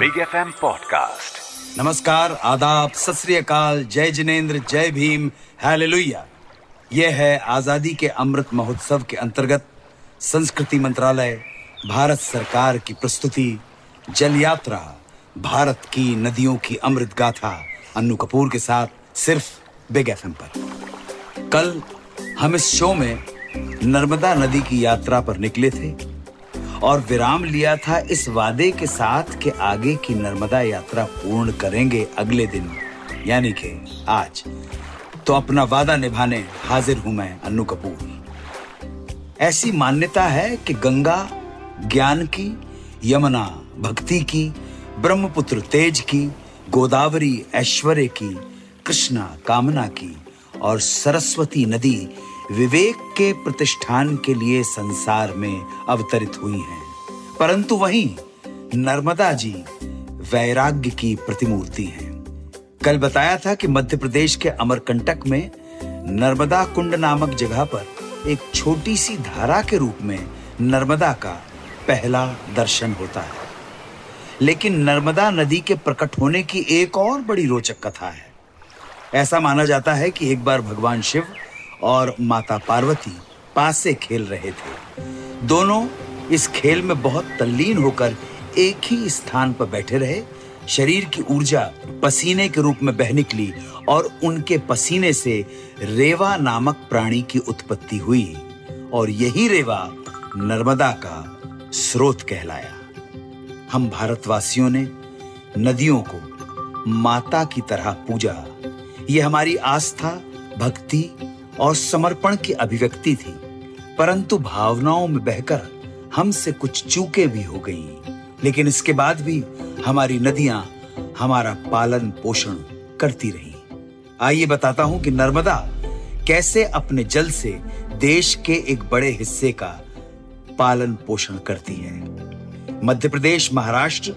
Big F M podcast नमस्कार, आदाब, सत जय जिनेन्द्र, जय भीम, हालेलुया। यह है आज़ादी के अमृत महोत्सव के अंतर्गत संस्कृति मंत्रालय, भारत सरकार की प्रस्तुति, जल यात्रा, भारत की नदियों की अमृत गाथा, अन्नू कपूर के साथ सिर्फ़ बिग एफ़ एम पर। कल हम इस शो में नर्मदा नदी की यात्रा पर निकले थे। और विराम लिया था इस वादे के साथ कि आगे की नर्मदा यात्रा पूर्ण करेंगे अगले दिन। यानी कि आज। तो अपना वादा निभाने हाजिर हूँ मैं अन्नू कपूर। ऐसी मान्यता है कि गंगा, ज्ञान की, यमुना, भक्ति की, ब्रह्मपुत्र तेज की, गोदावरी, ऐश्वर्य की, कृष्णा, कामना की और सरस्वती नदी विवेक के प्रतिष्ठान के लिए संसार में अवतरित हुई हैं। परंतु वहीं नर्मदा जी वैराग्य की प्रतिमूर्ति हैं। कल बताया था कि मध्य प्रदेश के अमरकंटक में नर्मदा कुंड नामक जगह पर एक छोटी सी धारा के रूप में नर्मदा का पहला दर्शन होता है। लेकिन नर्मदा नदी के प्रकट होने की एक और बड़ी रोचक कथा है। ऐसा माना जाता है कि एक बार भगवान शिव और माता पार्वती पास से खेल रहे थे। दोनों इस खेल में बहुत तल्लीन होकर एक ही स्थान पर बैठे रहे। शरीर की ऊर्जा पसीने के रूप में बह निकली और उनके पसीने से रेवा नामक प्राणी की उत्पत्ति हुई और यही रेवा नर्मदा का स्रोत कहलाया। हम भारतवासियों ने नदियों को माता की तरह पूजा। ये हमारी आस्था, भक्ति और समर्पण की अभिव्यक्ति थी, परंतु भावनाओं में बहकर हमसे कुछ चूके भी हो गई। लेकिन इसके बाद भी हमारी नदियाँ, हमारा पालन पोषण करती रही। आइए बताता हूँ कि नर्मदा कैसे अपने जल से देश के एक बड़े हिस्से का पालन पोषण करती है। मध्य प्रदेश, महाराष्ट्र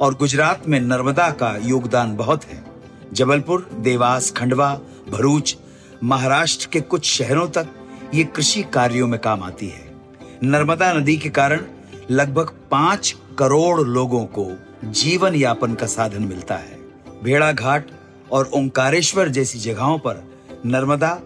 और गुजरात में नर्मदा का योगदान बहुत है। जबलपुर, देवास, खंडवा, भरूच महाराष्ट्र के कुछ शहरों तक ये कृषि कार्यों में काम आती है। नर्मदा नदी के कारण लगभग पाँच करोड़ लोगों को जीवन यापन का साधन मिलता है। भेड़ा घाट और ओंकारेश्वर जैसी जगहों पर नर्मदा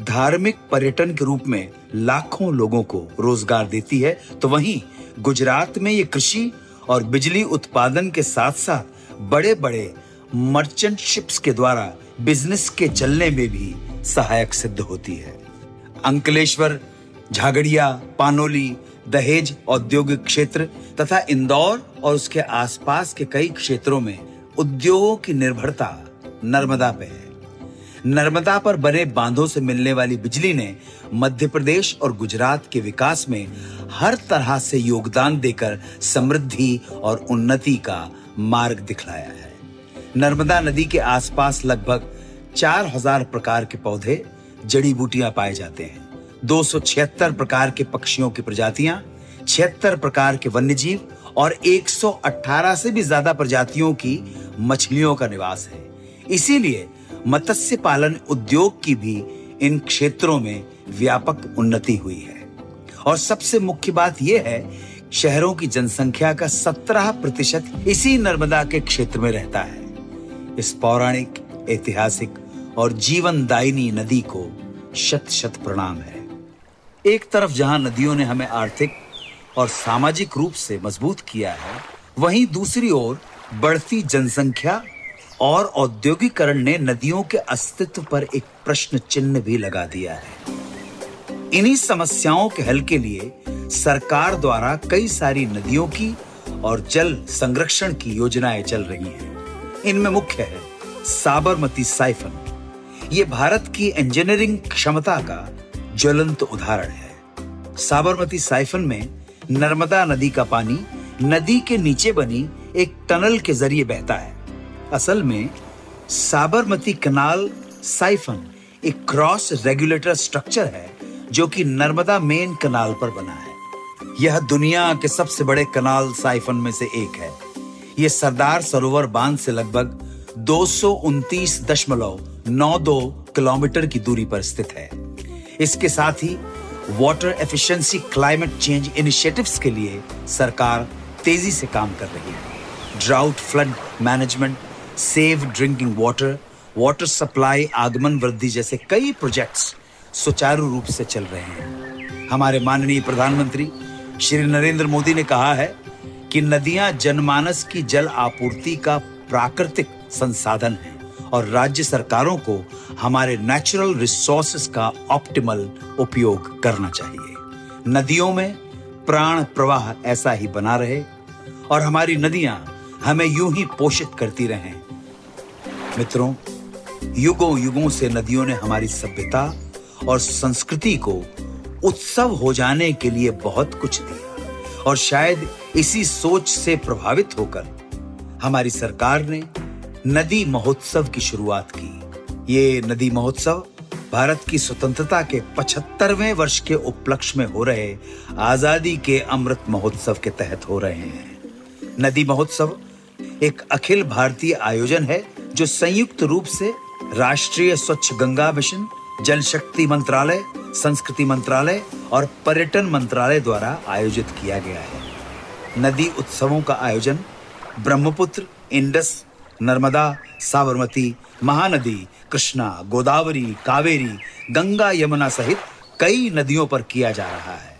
धार्मिक पर्यटन के रूप में लाखों लोगों को रोज़गार देती है। तो वहीं गुजरात में ये कृषि और बिजली उत्पादन के साथ साथ बड़े बड़े मर्चेंट शिप्स के द्वारा बिज़नेस के चलने में भी सहायक सिद्ध होती है। अंकलेश्वर, झागड़िया, पानोली, दहेज औद्योगिक क्षेत्र तथा इंदौर और उसके आसपास के कई क्षेत्रों में उद्योगों की निर्भरता नर्मदा पे है। नर्मदा पर बने बांधों से मिलने वाली बिजली ने मध्य प्रदेश और गुजरात के विकास में हर तरह से योगदान देकर समृद्धि और उन्नति का मार्ग दिखलाया है। नर्मदा नदी के आसपास लगभग चार हज़ार प्रकार के पौधे जड़ी बूटियाँ पाए जाते हैं। दो सौ छिहत्तर प्रकार के पक्षियों की प्रजातियाँ, छिहत्तर प्रकार के वन्य जीव और 118 से भी ज़्यादा प्रजातियों की मछलियों का निवास है। इसीलिए मत्स्य पालन उद्योग की भी इन क्षेत्रों में व्यापक उन्नति हुई है। और सबसे मुख्य बात यह है, शहरों की जनसंख्या का 17 प्रतिशत इसी नर्मदा के क्षेत्र में रहता है। इस पौराणिक, ऐतिहासिक और जीवनदायिनी नदी को शत शत प्रणाम है। एक तरफ़ जहाँ नदियों ने हमें आर्थिक और सामाजिक रूप से मज़बूत किया है, वहीं दूसरी ओर बढ़ती जनसंख्या और औद्योगिकरण ने नदियों के अस्तित्व पर एक प्रश्न चिन्ह भी लगा दिया है। इन्हीं समस्याओं के हल के लिए सरकार द्वारा कई सारी नदियों की और जल संरक्षण की योजनाएँ चल रही हैं। इनमें मुख्य है साबरमती साइफन। ये भारत की इंजीनियरिंग क्षमता का ज्वलंत उदाहरण है। साबरमती साइफन में नर्मदा नदी का पानी नदी के नीचे बनी एक टनल के ज़रिए बहता है। असल में साबरमती कनाल साइफन एक क्रॉस रेगुलेटर स्ट्रक्चर है जो कि नर्मदा मेन कनाल पर बना है। यह दुनिया के सबसे बड़े कनाल साइफन में से एक है। यह सरदार सरोवर बाँध से लगभग दो किलोमीटर की दूरी पर स्थित है। इसके साथ ही water efficiency climate change initiatives के लिए सरकार तेज़ी से काम कर रही है। Drought flood management safe drinking water water supply आगमन वृद्धि जैसे कई प्रोजेक्ट्स सुचारू रूप से चल रहे हैं। हमारे माननीय प्रधानमंत्री श्री नरेंद्र मोदी ने कहा है कि नदियाँ जनमानस की जल आपूर्ति का प्राकृतिक संसाधन है। और राज्य सरकारों को हमारे नेचुरल रिसोर्सेस का ऑप्टिमल उपयोग करना चाहिए। नदियों में प्राण प्रवाह ऐसा ही बना रहे और हमारी नदियाँ हमें यूँ ही पोषित करती रहें। मित्रों, युगों युगों से नदियों ने हमारी सभ्यता और संस्कृति को उत्सव हो जाने के लिए बहुत कुछ दिया और शायद इसी सोच से प्रभावित होकर हमारी सरकार ने नदी महोत्सव की शुरुआत की। ये नदी महोत्सव भारत की स्वतंत्रता के 75वें वर्ष के उपलक्ष्य में हो रहे आज़ादी के अमृत महोत्सव के तहत हो रहे हैं। नदी महोत्सव एक अखिल भारतीय आयोजन है, जो संयुक्त रूप से राष्ट्रीय स्वच्छ गंगा मिशन, जल शक्ति मंत्रालय, संस्कृति मंत्रालय और पर्यटन मंत्रालय द्वारा आयोजित किया गया है। नदी उत्सवों का आयोजन ब्रह्मपुत्र, इंडस नर्मदा, साबरमती, महानदी, कृष्णा, गोदावरी, कावेरी, गंगा यमुना सहित कई नदियों पर किया जा रहा है।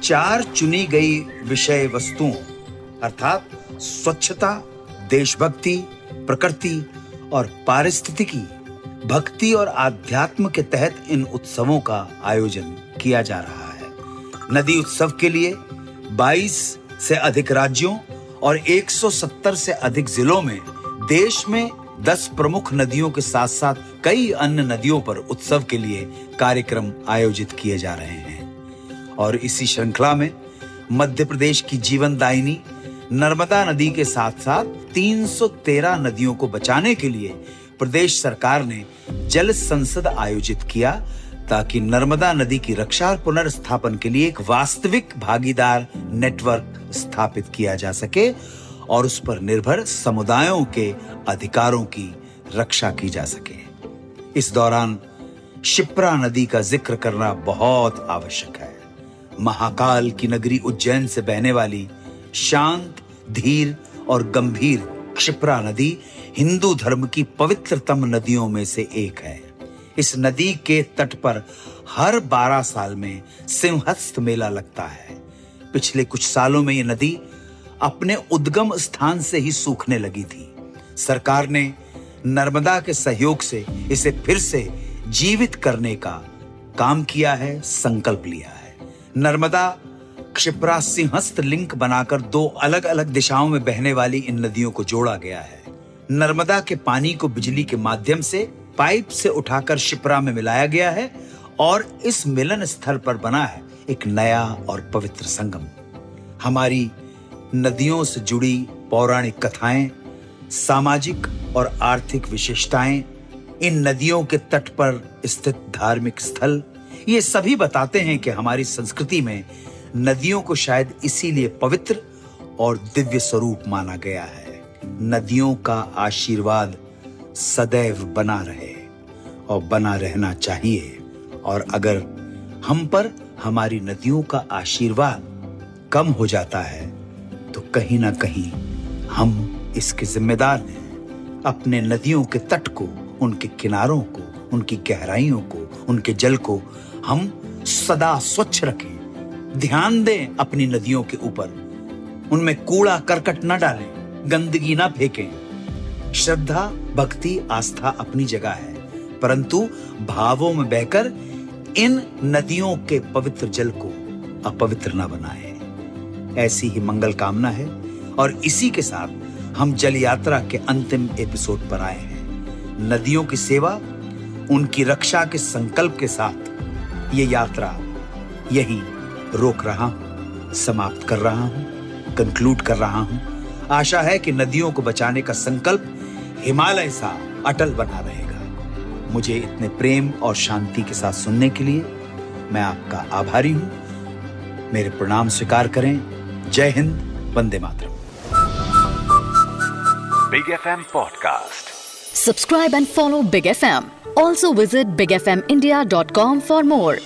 चार चुनी गई विषय वस्तुओं, अर्थात स्वच्छता, देशभक्ति, प्रकृति और पारिस्थितिकी, भक्ति और आध्यात्म के तहत इन उत्सवों का आयोजन किया जा रहा है। नदी उत्सव के लिए 22 से अधिक राज्यों और 170 से अधिक जिलों में देश में 10 प्रमुख नदियों के साथ साथ कई अन्य नदियों पर उत्सव के लिए कार्यक्रम आयोजित किए जा रहे हैं। और इसी श्रृंखला में मध्य प्रदेश की जीवन दायिनी नर्मदा नदी के साथ साथ 313 नदियों को बचाने के लिए प्रदेश सरकार ने जल संसद आयोजित किया ताकि नर्मदा नदी की रक्षा और पुनर्स्थापन के लिए एक वास्तविक भागीदार नेटवर्क स्थापित किया जा सके और उस पर निर्भर समुदायों के अधिकारों की रक्षा की जा सके। इस दौरान शिप्रा नदी का ज़िक्र करना बहुत आवश्यक है। महाकाल की नगरी उज्जैन से बहने वाली शांत, धीर और गंभीर क्षिप्रा नदी हिंदू धर्म की पवित्रतम नदियों में से एक है। इस नदी के तट पर हर 12 साल में सिंहस्थ मेला लगता है। पिछले कुछ सालों में ये नदी अपने उद्गम स्थान से ही सूखने लगी थी। सरकार ने नर्मदा के सहयोग से इसे फिर से जीवित करने का काम किया है, संकल्प लिया है। नर्मदा क्षिप्रा सिंहस्थ लिंक बनाकर दो अलग अलग दिशाओं में बहने वाली इन नदियों को जोड़ा गया है। नर्मदा के पानी को बिजली के माध्यम से, पाइप से उठाकर शिप्रा में मिलाया गया है और इस मिलन स्थल पर बना है एक नया और पवित्र संगम। हमारी नदियों से जुड़ी पौराणिक कथाएँ, सामाजिक और आर्थिक विशेषताएँ, इन नदियों के तट पर स्थित धार्मिक स्थल, ये सभी बताते हैं कि हमारी संस्कृति में नदियों को शायद इसीलिए पवित्र और दिव्य स्वरूप माना गया है। नदियों का आशीर्वाद सदैव बना रहे और बना रहना चाहिए। और अगर हम पर हमारी नदियों का आशीर्वाद कम हो जाता है तो कहीं ना कहीं हम इसके जिम्मेदार हैं। अपने नदियों के तट को, उनके किनारों को, उनकी गहराइयों को, उनके जल को हम सदा स्वच्छ रखें। ध्यान दें अपनी नदियों के ऊपर। उनमें कूड़ा करकट न डालें, गंदगी ना फेंकें। श्रद्धा, भक्ति, आस्था अपनी जगह है। परंतु भावों में बहकर इन नदियों के पवित्र जल को अपवित्र ना बनाए। ऐसी ही मंगल कामना है और इसी के साथ हम जल यात्रा के अंतिम एपिसोड पर आए हैं। नदियों की सेवा, उनकी रक्षा के संकल्प के साथ ये यात्रा यही रोक रहा हूँ, समाप्त कर रहा हूँ कंक्लूड कर रहा हूँ। आशा है कि नदियों को बचाने का संकल्प हिमालय सा अटल बना रहेगा। मुझे इतने प्रेम और शांति के साथ सुनने के लिए मैं आपका आभारी हूँ। मेरे प्रणाम स्वीकार करें। जय हिंद वंदे मातरम। Big F M podcast subscribe and follow big F M also visit big F M India dot com for more